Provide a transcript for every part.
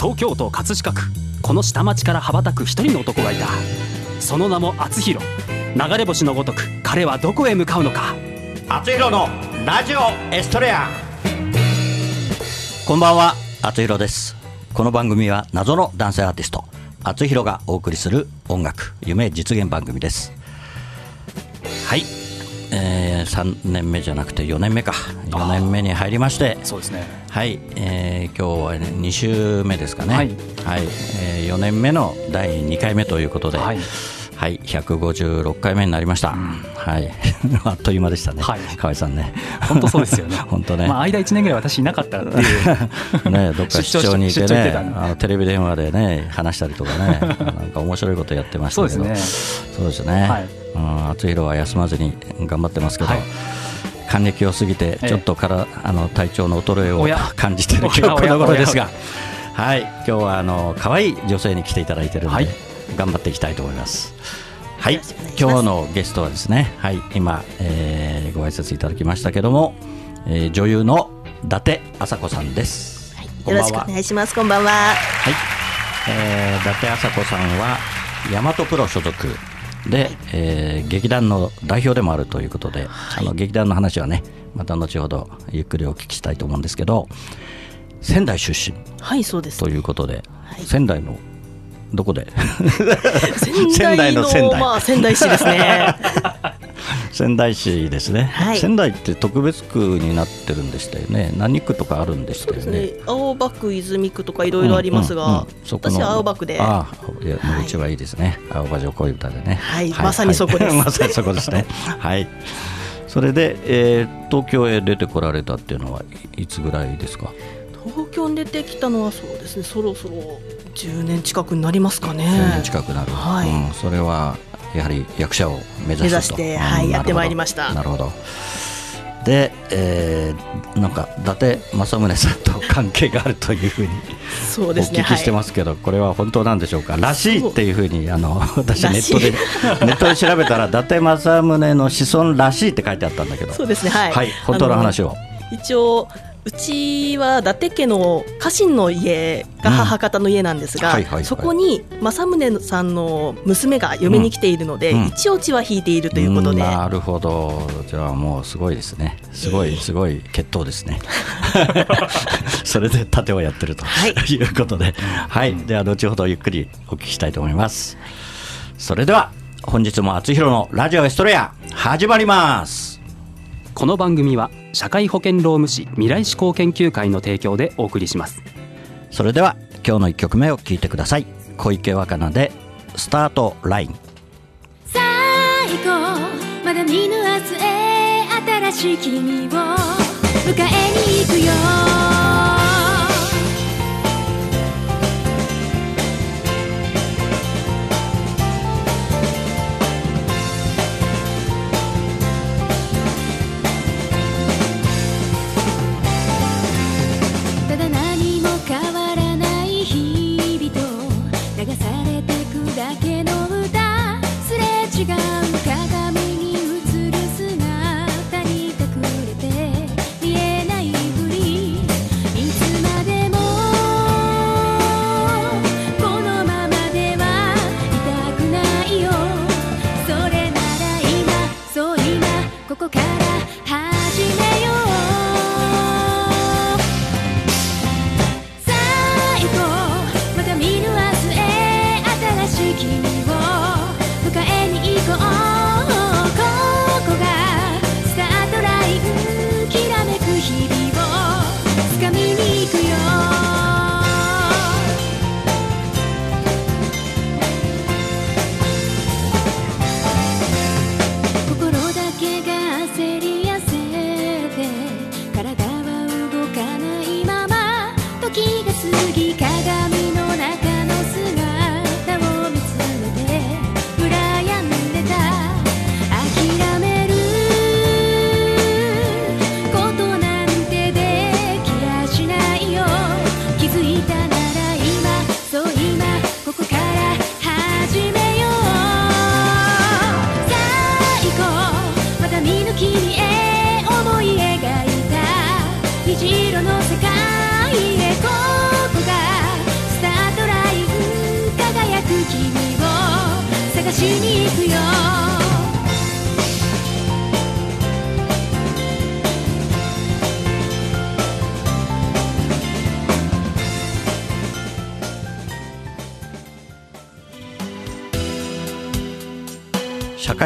東京都葛飾区。この下町から羽ばたく一人の男がいた。その名も厚弘。流れ星のごとく彼はどこへ向かうのか。厚弘のラジオエストレア。こんばんは厚弘です。この番組は謎の男性アーティスト厚弘がお送りする音楽夢実現番組です。はい、えー、3年目じゃなくて4年目か。4年目に入りまして。そうですね。はい、えー、今日は、ね、2週目ですかね、ははい。いえー、4年目の第2回目ということで、ははいい156回目になりました、はい、あっという間でしたね、はい。河合さんね、本当そうですよね。本当ね、まあ間1年ぐらい私いなかったっていう。ね、どっか出張にいてねあのテレビ電話でね話したりとかね。なんか面白いことやってましたけど。そうですね。はい。うん、厚弘は休まずに頑張ってますけど、はい。還暦を過ぎてええ。ちょっとから、あの体調の衰えを感じている今日この頃ですおがはい。今日はあの可愛い女性に来ていただいてるので、はい頑張っていきたいと思います。はい。今日のゲストはですねはい。今、えーご挨拶いただきましたけども、えー女優の伊達麻子さんです、はよろしくお願いします。こんばんは。はい、えー、伊達麻子さんは大和プロ所属。で、えー劇団の代表でもあるということで、あの劇団の話はねまた後ほどゆっくりお聞きしたいと思うんですけど仙台出身。はい、そうです。と。いうことで、はい。仙台のどこで？仙 仙台の仙台。まあ仙台市ですね。仙台市ですね、はい。仙台って特別区になってるんでしたよね。何区とかあるんでしたよね。ね。青葉区、泉区とかいろいろありますが、うんうんうん。そこの私は青葉区で。ああいやはい。うちはいいですね、青葉女恋歌でね。はい。まさにそこです。まさにそこですね。はい。それで、えー東京へ出てこられたっていうのはいいつぐらいですか？東京に出てきたのはそうですね。そろそろ10年近くになりますかね。10年近くなる、はい。うん、それはやはり役者を目指してと。目指してはいうんやってまいりました。なるほど。で、えーなんか伊達政宗さんと関係があるというふうにお そうですね。聞きしてますけど、これは本当なんでしょうか、らしいっていうふうに、あの 私、ネットで、ネットで調べたら、伊達政宗の子孫らしいって書いてあったんだけど、そうですね。はい。はい、本当の話を。一応うちは伊達家の家臣の家が母方の家なんですが、そこに政宗さんの娘が嫁に来ているので、うん。一応血は引いているということで、んなるほど、じゃあもうすごいですね、すごい、すごい血統ですね。それで盾をやってると、はい。い、うことで、はい、では後ほどゆっくりお聞きしたいと思います。それでは、本日も厚弘のラジオエストレア、始まります。この番組は社会保険労務士未来志向研究会の提供でお送りします。それでは今日の1曲目を聴いてください。小池若菜で「スタートライン。最高まだ見ぬ明日へ新しい君を迎えに行くよ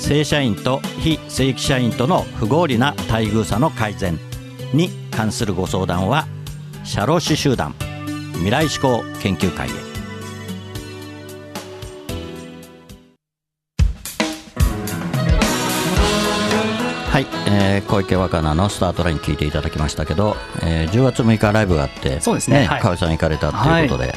正社員と非正規社員との不合理な待遇差の改善に関するご相談は社労士集団未来志向研究会へ。はい、えー小池若菜のスタートライン聞いていただきましたけど、えー10月6日ライブがあってそうですね。はい。川合さん行かれたということで、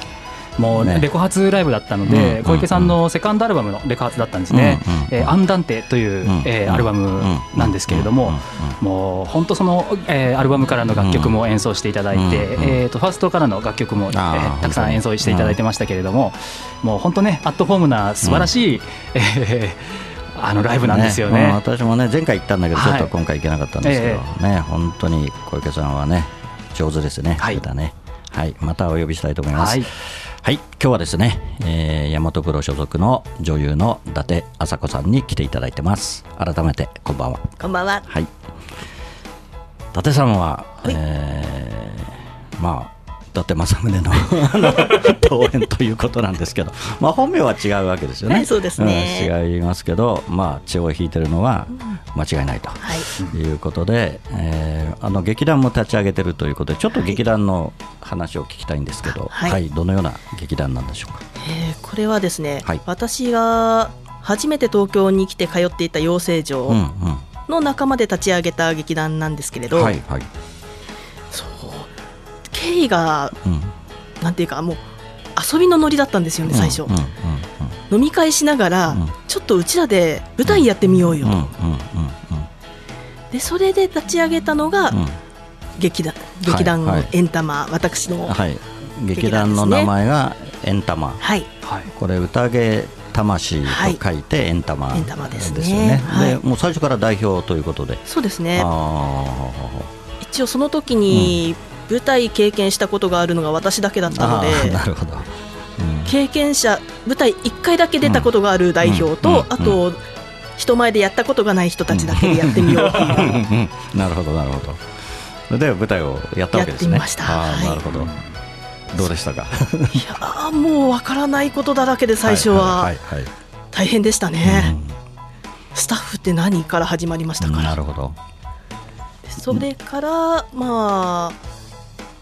もうねレコ発ライブだったので小池さんのセカンドアルバムのレコ発だったんですね。うんうん「えーアンダンテ」といううんえーアルバムなんですけれどももう本当そのえーアルバムからの楽曲も演奏していただいてえーとファーストからの楽曲もえたくさん演奏していただいてましたけれどももう本当ねアットホームな素晴らしいえーあのライブなんですよね。私もね前回行ったんだけどちょっとはい今回行けなかったんですけど、ね本当に小池さんはね上手ですね、はい。歌ね。はい。またお呼びしたいと思います。はいはい、今日はですね、えー、大和プロ所属の女優の伊達麻子さんに来ていただいてます。改めてこんばんは。こんばんは。はい。伊達さんは、はい。えーまあ伊達政宗の 登園ということなんですけど、まあ、本名は違うわけですよね。はいそうですねうん違いますけど、まあ、血を引いてるのは間違いないと。はい。いうことで、えーあの劇団も立ち上げてるということでちょっと劇団の話を聞きたいんですけど、は、はいいどのような劇団なんでしょうか？えーこれはですね、はい私が初めて東京に来て通っていた養成所うんの仲間で立ち上げた劇団なんですけれうん、ど、はいはい、そう経緯がうん、なんていうかもう遊びのノリだったんですよね最初、飲み会しながら、うん。ちょっとうちらで舞台やってみようよと、でそれで立ち上げたのが劇団劇団はいはい。エンタマ、私のははい。劇団の名前がエンタマ、い。はい。これ宴魂と書いてエンタマですね。よね。はい。でもう最初から代表ということで。そうですね。あ一応その時に舞台経験したことがあるのが私だけだっーたのでなるほど。うん経験者舞台1回だけ出たことがある代表と、うんうんあと人前でやったことがない人たちだけでやってみようっていう、う んなるほどなるほど。で舞台をやったわけですね。やってみましたあなるほど。どうでしたか？いやーもうわからないことだらけで最初ははいはい大変でしたはいね、スタッフって何から始まりましたうんからなるほど。それからまあ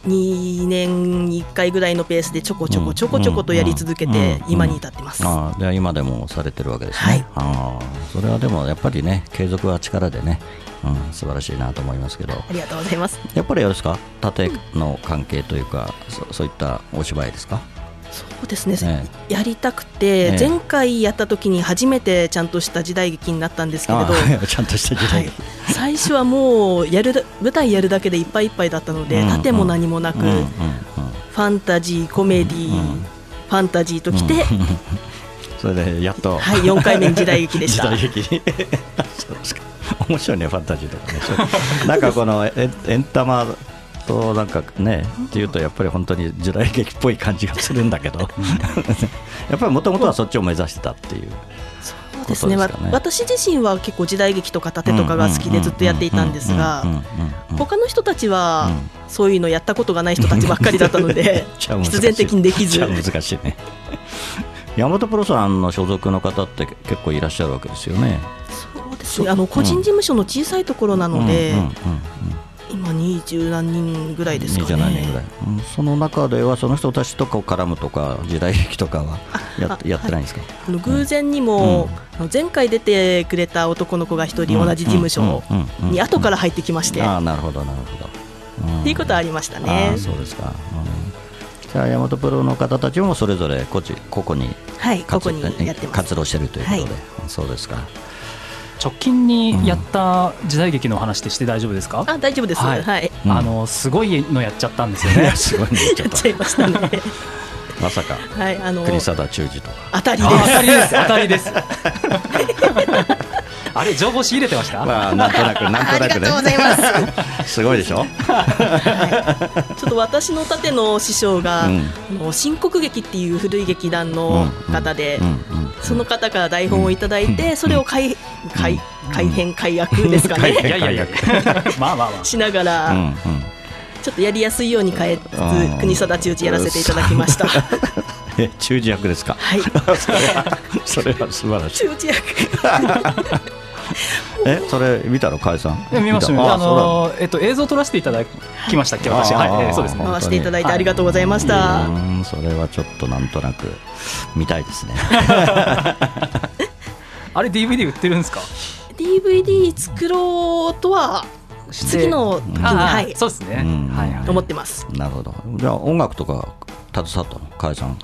2年に1回ぐらいのペースでちょこちょこちょこちょことやり続けうんてうん今に至ってます、ああでは今でもされてるわけですね。はいああそれはでもやっぱりね継続は力でね、うん、素晴らしいなと思いますけど。ありがとうございますやっぱりあれですか？縦の関係というか、そそういったお芝居ですか？そうですね、えやりたくて、ええ。前回やった時に初めてちゃんとした時代劇になったんですけれど、ちゃんとした時代。はい、最初はもうやるだ舞台やるだけでいっぱいいっぱいだったので、うん縦も何もなく、うんうんうんファンタジーコメディー、うんファンタジーときて、うん それでやっと、はい、4回目に時代劇でした。時代劇。面白いねファンタジーとかね。なんかこのエンタマとなんかねっていうとやっぱり本当に時代劇っぽい感じがするんだけど。やっぱりもともとはそっちを目指してたっていうそうですね。ねわ私自身は結構時代劇とか盾とかが好きでずっとやっていたんですが他の人たちはうんそういうのやったことがない人たちばっかりだったので 必然的にできずじゃあ難しい。ね大和プロさんの所属の方って結構いらっしゃるわけですよね。そうですねあの個人事務所の小さいところなので、今二十何人ぐらいですか27人ぐらい。ね。、うんその中ではその人たちとこう絡むとか時代劇とかはややってないんですか、あの偶然にも、あの前回出てくれた男の子が一人同じ事務所に後から入ってきまして、ああなるほどなるほど、うん。っていうことはありましたあね。あ。そうですか、うん、じゃあ大和プロの方たちもそれぞれ個人個々にはい、こ活こにやってます。活動してるということで、はい。そうですか直近にやった時代劇のお話ってして大丈夫ですか、あ大丈夫です。ははい。い。うん。あのすごいのやっちゃったんですよね。いやすごいね言っちゃっやっちゃいましたね。た まさか。はい。あの国貞忠治とか。当たりであ当たす。りです。当たりです。あれ情報仕入れてました、まあなんとなくなんとなくありがとうございねます。すごいでしょ？ちょっと私の盾の師匠が、うん。あの新国劇っていう古い劇団の方で、うん。うんその方から台本をいただいて、それを改改改編改悪ですかね。いやいやいやまあまあまあ。しながら、うんうん。ちょっとやりやすいように変えつうんつ国定中治やらせていただきました。はえ中治役ですか？い。それは素晴らしい。中治役。えそれ見たの甲斐さん？いや見ました。あのえっと映像撮らせていただきましたっけ私はい、えーそうですね。回していただいてありがとうございました。うんそれはちょっとなんとなく見たいですね。あれ DVD 売ってるんですか？DVD 作ろうとは次の時に、はい、そうですね、うん。はいはい。思ってます。なるほど。じゃあ音楽とか携わったの？甲斐さん？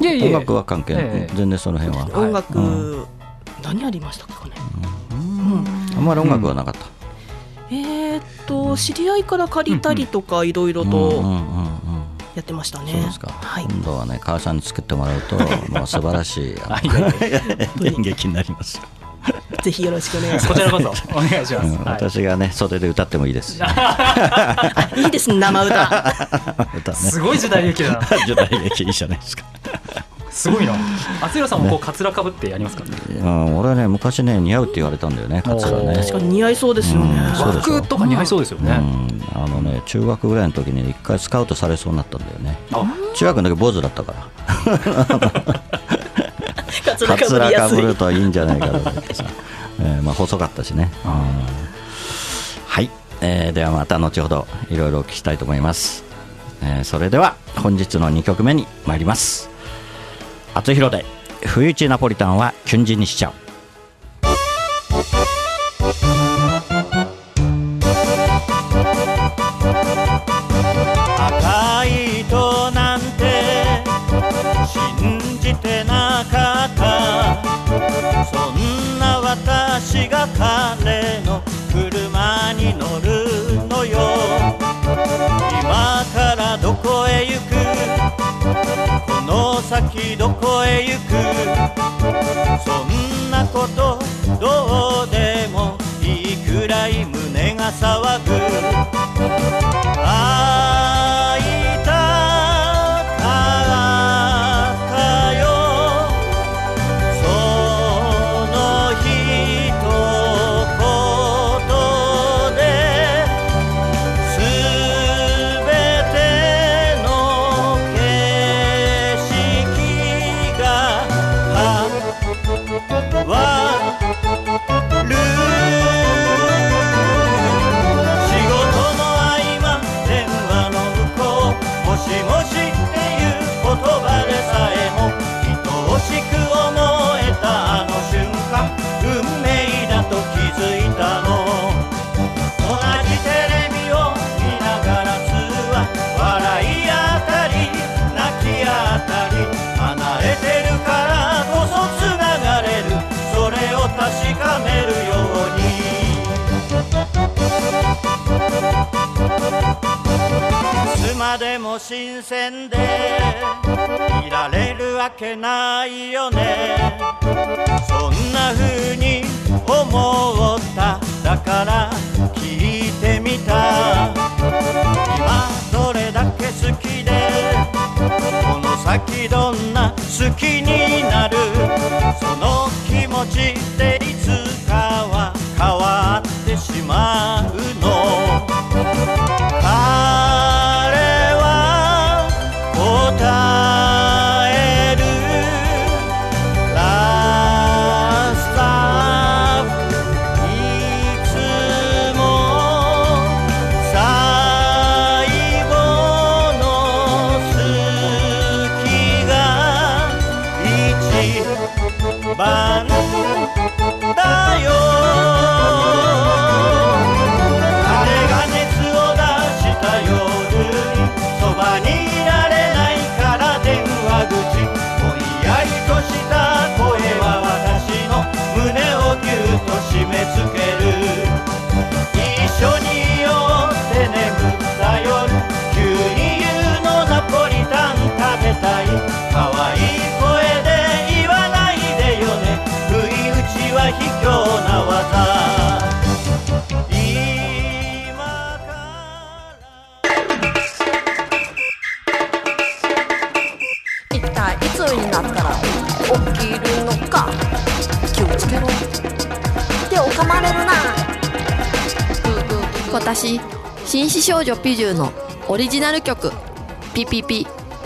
いやいや音楽は関係、ええ。全然その辺は、音楽、う何ありましたかね。あんまり音楽はなかった、えーっと知り合いから借りたりとかいろいろうんうんとうんうん。やってましたね。そうですか、はい。今度はね母さんに作ってもらうと もう素晴らしいあいやい。の演劇になりますよ、ぜひよろしくお願いしこちらこそお願いします、私がね袖で歌ってもいいです、ます。いいです。ね生歌。歌ね。すごい時代劇だな。時代劇いいじゃないですかすごいな。厚弘さんもこうカツラかぶってやりますか、うん、俺はね昔ね似合うって言われたんだよねカツラね。確かに似合いそうですよね。うん服とか似合いそうですよね、うん、あのね中学ぐらいの時に一回スカウトされそうになったんだよね。中学の時坊主だったから。カツラかカツラぶりやすい。かぶるといいんじゃないかと思ってさ、えーまあ、細かったしね、うん。はい、えーではまた後ほどいろいろお聞きしたいと思います、えーそれでは本日の2曲目に参ります厚弘で冬一ナポリタンはキュンジにしちゃう。よね。そんな風に思った。だから聞いてみた。今どれだけ好きでこの先どんな好きになる。その気持ちっていつかは変わってしまう。たい。可愛い声で言わないでよね。不意打ちは卑怯な技。今から一体いつになったら起きるのか。気をつけろ。手を噛まれるな。私紳士少女ピジューのオリジナル曲「ピピピ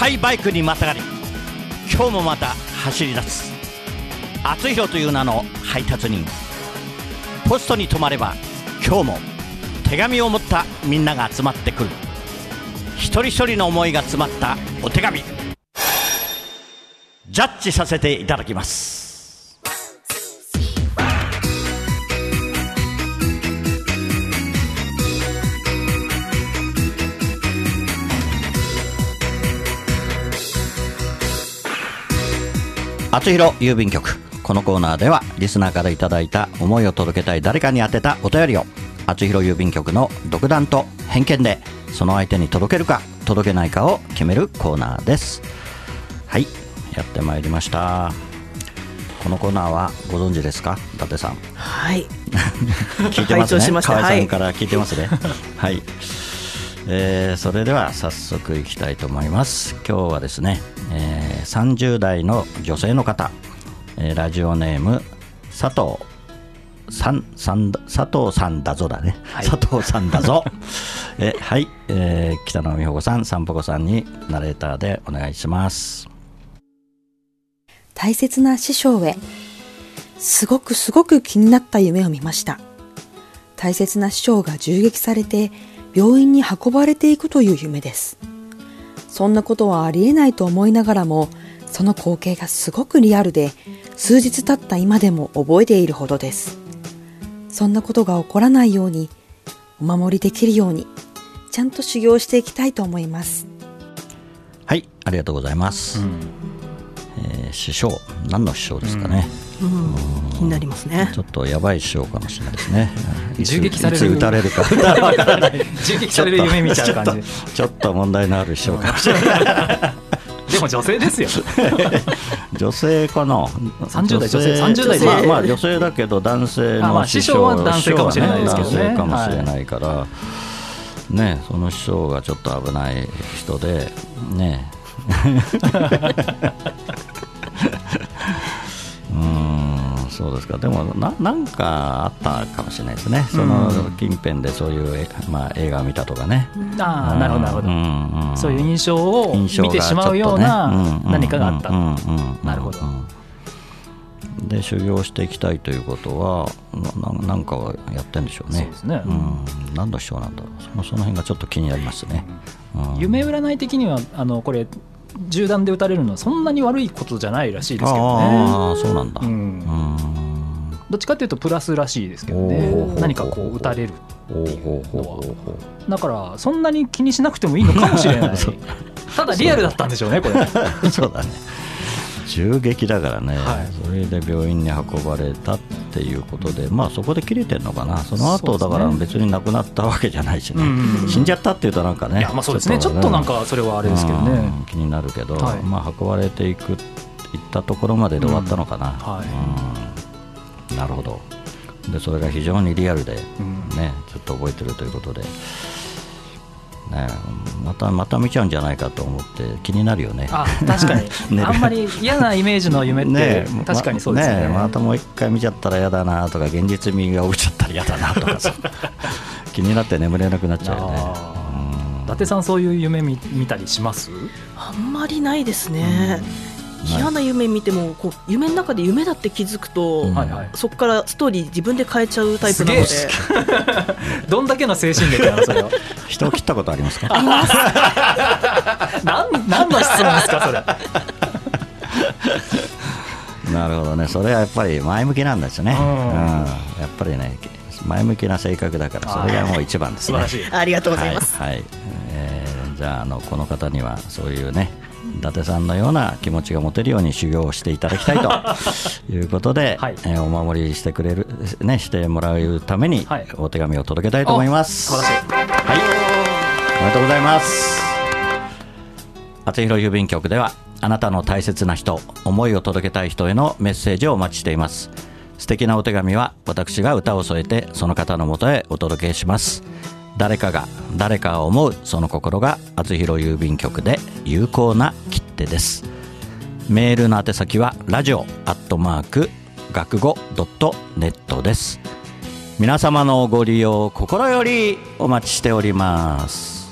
赤いバイクにまたがり今日もまた走り出す。厚弘という名の配達人。ポストに泊まれば今日も手紙を持ったみんなが集まってくる。一人一人の思いが詰まったお手紙。ジャッジさせていただきます。厚弘郵便局。このコーナーではリスナーからいただいた思いを届けたい誰かに宛てたお便りを。厚弘郵便局の独断と偏見でその相手に届けるか届けないかを決めるコーナーです。はい。やってまいりました。このコーナーはご存知ですか？伊達さん。はい。聞いてますね。しました。河合さはいんから聞いてますね。はい、えーそれでは早速いきたいと思います。今日はですね、えー30代の女性の方、えーラジオネーム佐藤さんさんだ佐藤さんだぞだね、佐藤さんだぞ。えはい、えー北野美穂子さん散歩子さんにナレーターでお願いします。大切な師匠へ。すごくすごく気になった夢を見ました。大切な師匠が銃撃されて病院に運ばれていくという夢です。そんなことはありえないと思いながらもその光景がすごくリアルで数日経った今でも覚えているほどです。そんなことが起こらないようにお守りできるようにちゃんと修行していきたいと思います。はいありがとうございます、えー師匠何の師匠ですかね、うん気になりますねちょっとやばい師匠かもしれないですね。銃撃される撃たれるかわからない。銃撃される夢見ちゃう感じちょっと問題のある師匠かもしれない。でも女性ですよ 女性かな。30代女性30代まあまあ女性だけど男性の師匠は男性かもしれないですけどね男性かもしれないから。ね、その師匠がちょっと危ない人で、ね。うーんそうですか。でもななんかあったかもしれないですね、その近辺でそういう、えまあ、映画を見たとかね、ああなるほどなるほど、うんうんそういう印象を印象が見てしまうような何かがあった、ななるほど。で修行していきたいということはなななんかはやってんでしょうね。そうですね。ん、何の師匠なんだろう。そのその辺がちょっと気になりますね、うん。夢占い的にはあのこれ銃弾で撃たれるのはそんなに悪いことじゃないらしいですけどね。ああそうなんだ、ううん。んどっちかっていうとプラスらしいですけどおね。ー何かこう撃たれるほうほうほうほうほうだからそんなに気にしなくてもいいのかもしれないただリアルだったんでしょうねこれそうだね銃撃だからね、はい。それで病院に運ばれたっていうことで、まあ、そこで切れてるのかな、その後だから別に亡くなったわけじゃない。しね、うん死んじゃったっていうと、なんかね、まあそうですね。ちょっとなんかそれはあれですけどね。うん。気になるけど、はい。まあ、運ばれていくいったところまでで終わったのかな、うん。はい。うん。なるほど。で、それが非常にリアルで、うん。ね、ずっと覚えてるということで。ね、またまた見ちゃうんじゃないかと思って気になるよね。あ確かに、ね。あんまり嫌なイメージの夢って、ね確かにそうですね。またもう一回見ちゃったら嫌だなとか現実味が落ちちゃったら嫌だなとかさ。気になって眠れなくなっちゃうよね。伊達さんそういう夢見見たりします？あんまりないですね、嫌な夢見てもこう夢の中で夢だって気づくと、うん。はいはい。そこからストーリー自分で変えちゃうタイプなのすでどんだけの精神力なのそれは。人を切ったことありますか？なん 何の質問ですかそれ？なるほどね。それはやっぱり前向きなんですね、ううん。んやっぱりね前向きな性格だからそれがもう一番ですね。素晴らしい。ありがとうございます、はい、はい。えーじゃああのこの方にはそういうね伊達さんのような気持ちが持てるように修行をしていただきたいと いうことで、はい。えーお守りしてくれる、ね、してもらうためにはい。お手紙を届けたいと思います。素晴らしい。はい、おめでとうございます。厚弘郵便局ではあなたの大切な人思いを届けたい人へのメッセージをお待ちしています。素敵なお手紙は私が歌を添えてその方のもとへお届けします誰かが誰かを思うその心が厚弘郵便局で有効な切手です。メールの宛先はラジオアットマーク学語ドットネットです。皆様のご利用心よりお待ちしております。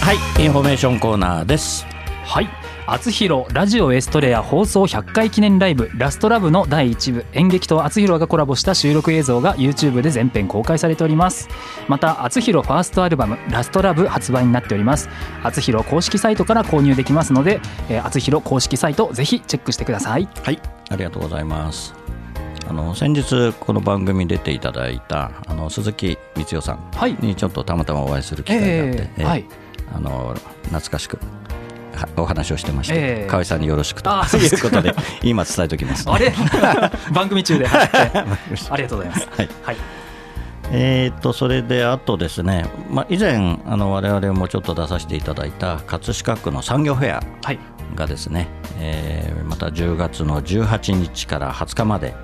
はいインフォメーションコーナーです。はい。厚弘ラジオエストレア放送100回記念ライブラストラブの第1部。演劇と厚弘がコラボした収録映像が YouTube で全編公開されております。また厚弘ファーストアルバムラストラブ発売になっております。厚弘公式サイトから購入できますのでえー厚弘公式サイトぜひチェックしてください。はい、ありがとうございます。あの先日この番組に出ていただいたあの鈴木光代さんはい。にちょっとたまたまお会いする機会があって、えーはい。あの懐かしくはお話をしてまして、えー河合さんによろしくと。いうことで今伝えておきます、あれ？番組中で、はい。ありがとうございます。はい。はい。えー、とそれであとですね、まあ、以前あの我々もちょっと出させていただいた葛飾区の産業フェアはい。がですね、えーまた10月の18日から20日まで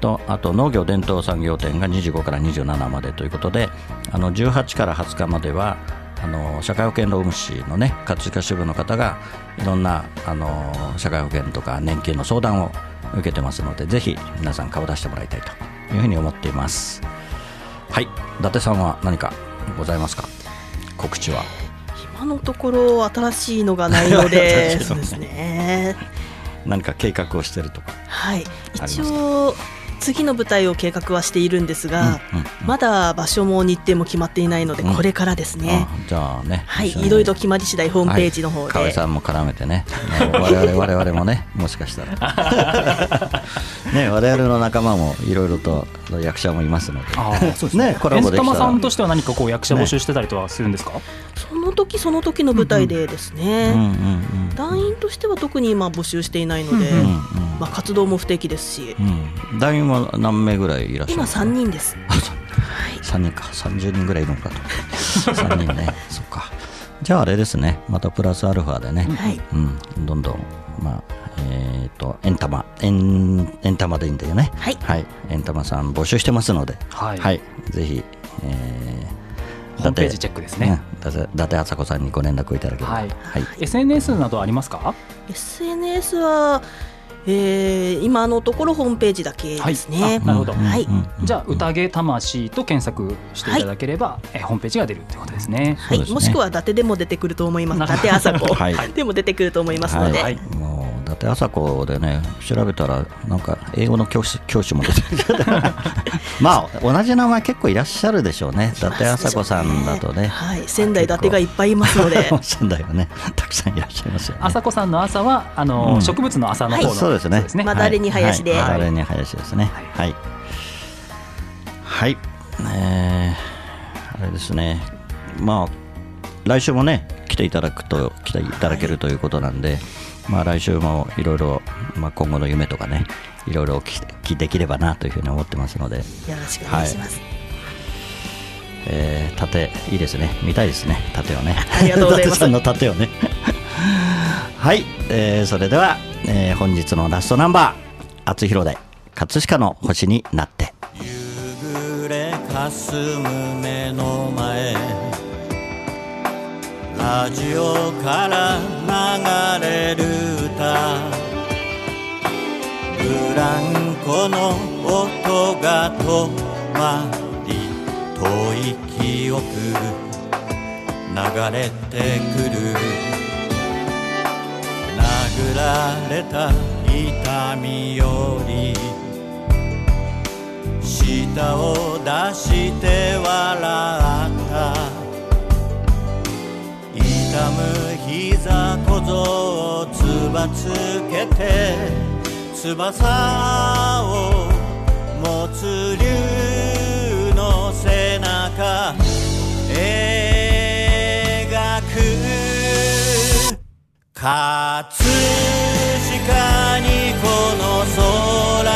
とあと農業伝統産業展が25から27までということであの18から20日まではあの社会保険労務士のね葛飾支部の方がいろんなあの社会保険とか年金の相談を受けてますのでぜひ皆さん顔出してもらいたいというふうに思っています。はい。伊達さんは何かございますか？告知は。今のところ新しいのがないので そうですね。何か計画をしてるとか。はい。一応次の舞台を計画はしているんですが、うんうんまだ場所も日程も決まっていないので、うん。これからですね、あじゃあねはいいろいろ決まり次第ホームページの方で、はい、さんも絡めてね、あ の我々我々もね、もしかしたら、ね、我々の仲間もいろいろと役者もいますので、あーそうですね。ねコラボできたら。エンタマさんとしては何かこう役者募集してたりとはするんですか、その時その時の舞台でですね、団員としては特に今募集していないので、うんうんうん。まあ、活動も不定期ですし、うん、団員は何名ぐらいいらっしゃる今3人です。はい。3人か。30人ぐらいいるのかと。3人ね。そっか。じゃああれですね。またプラスアルファでね、はい。うん、どんどんまあえっ、とエンタマエンエンタマでいいんだよね。はい。はい、エンタマさん募集してますので、はい。ぜひ、えー、ホームページチェックですね。うん。伊達伊達麻子さんにご連絡をいただければ、はい。はい、SNS などありますか？SNS は、えー今のところホームページだけですね。あなるほど。はい。じゃあ宴魂と検索していただければ、えホームページが出るということですね。はい。ね。もしくは伊達でも出てくると思います。伊達麻子、はい。でも出てくると思いますので、はい、もう伊達麻子でね調べたらなんか英語の教師教師も出てる。まあ同じ名前結構いらっしゃるでしょうね。伊達麻子さんだとね。はい、仙台伊達がいっぱいいますので、仙台はねたくさんいらっしゃいますよね。朝子さんの朝はあの、うん。植物の朝の方の、はい。そうですね。まだれに林で。はい。まだれに林ですね。はい。はい。えーあれですね。まあ来週もね来ていただくと来ていただけるということなんで、まあ来週もいろいろまあ今後の夢とかねいろいろお聞きできればなというふうに思ってますので、よろしくお願いします。えー、盾いいですね。見たいですね。盾をね。ありがとうございますの盾をね。はい、えーそれでは、えー本日のラストナンバー、厚弘で葛飾の星になって。夕暮れかすむ目の前ラジオから流れる歌。ブランコの音が止まり遠い記憶流れてくる。殴られた痛みより舌を出してばつけて翼を持つ竜の背中描く葛飾にこの空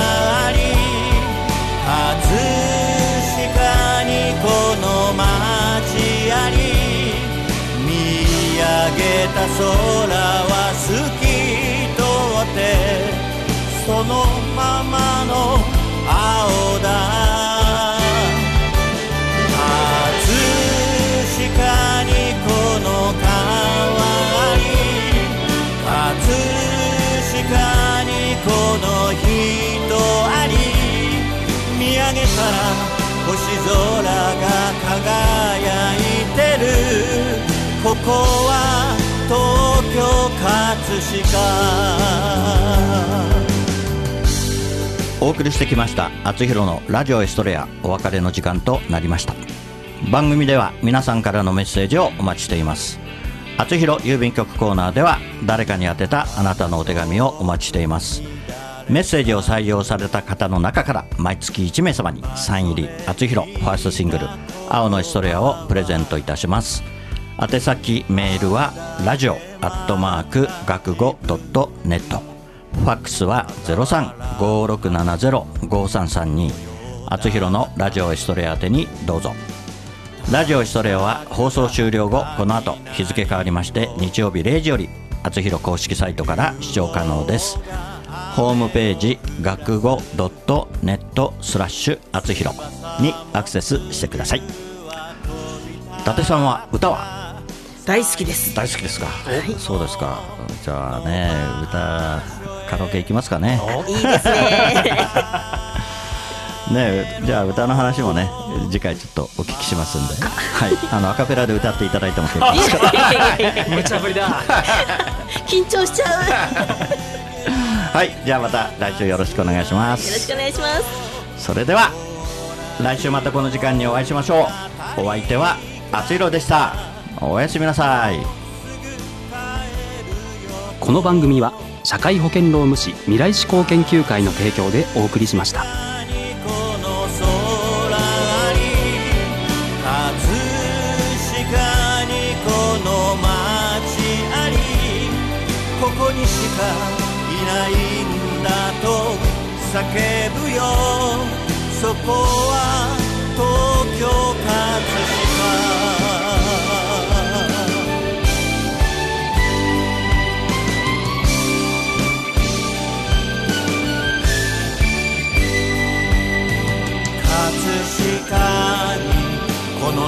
に葛飾にこの街あり見上げた空はのままの青だ。葛飾にこの川に葛飾にこの人あり。見上げたら星空が輝いてる。ここは東京葛飾。お送りしてきました「あつひろのラジオエストレア」お別れの時間となりました。番組では皆さんからのメッセージをお待ちしています。あつひろ郵便局コーナーでは誰かに宛てたあなたのお手紙をお待ちしています。メッセージを採用された方の中から毎月1名様にサイン入りあつひろファーストシングル「青のエストレア」をプレゼントいたします。宛先メールはラジオアットマーク学語ドットネット。ファックスは0356705332あつひろのラジオエストレア宛てにどうぞ。ラジオエストレアは放送終了後この後日付変わりまして日曜日0時よりあつひろ公式サイトから視聴可能です。ホームページ学語ドットネットスラッシュあつひろにアクセスしてください。伊達さんは歌は？大好きです。大好きですか、そうですか。じゃあね歌カラオケ行きますかね。いいですね。ねじゃあ歌の話もね次回ちょっとお聞きしますんで。はい。あのアカペラで歌っていただいても結構です。無茶ぶりだ。緊張しちゃう。よ はい。じゃあまた来週よろしくお願いしまろしすくお願いします。それでは来週またこの時間にお会いしましょう。お相手はあつひろでした。おやすみなさい。この番組は社会保険労務士未来志向研究会の提供でお送りしましたここの街ありここにしかいないんだと叫ぶよそこは東京葛飾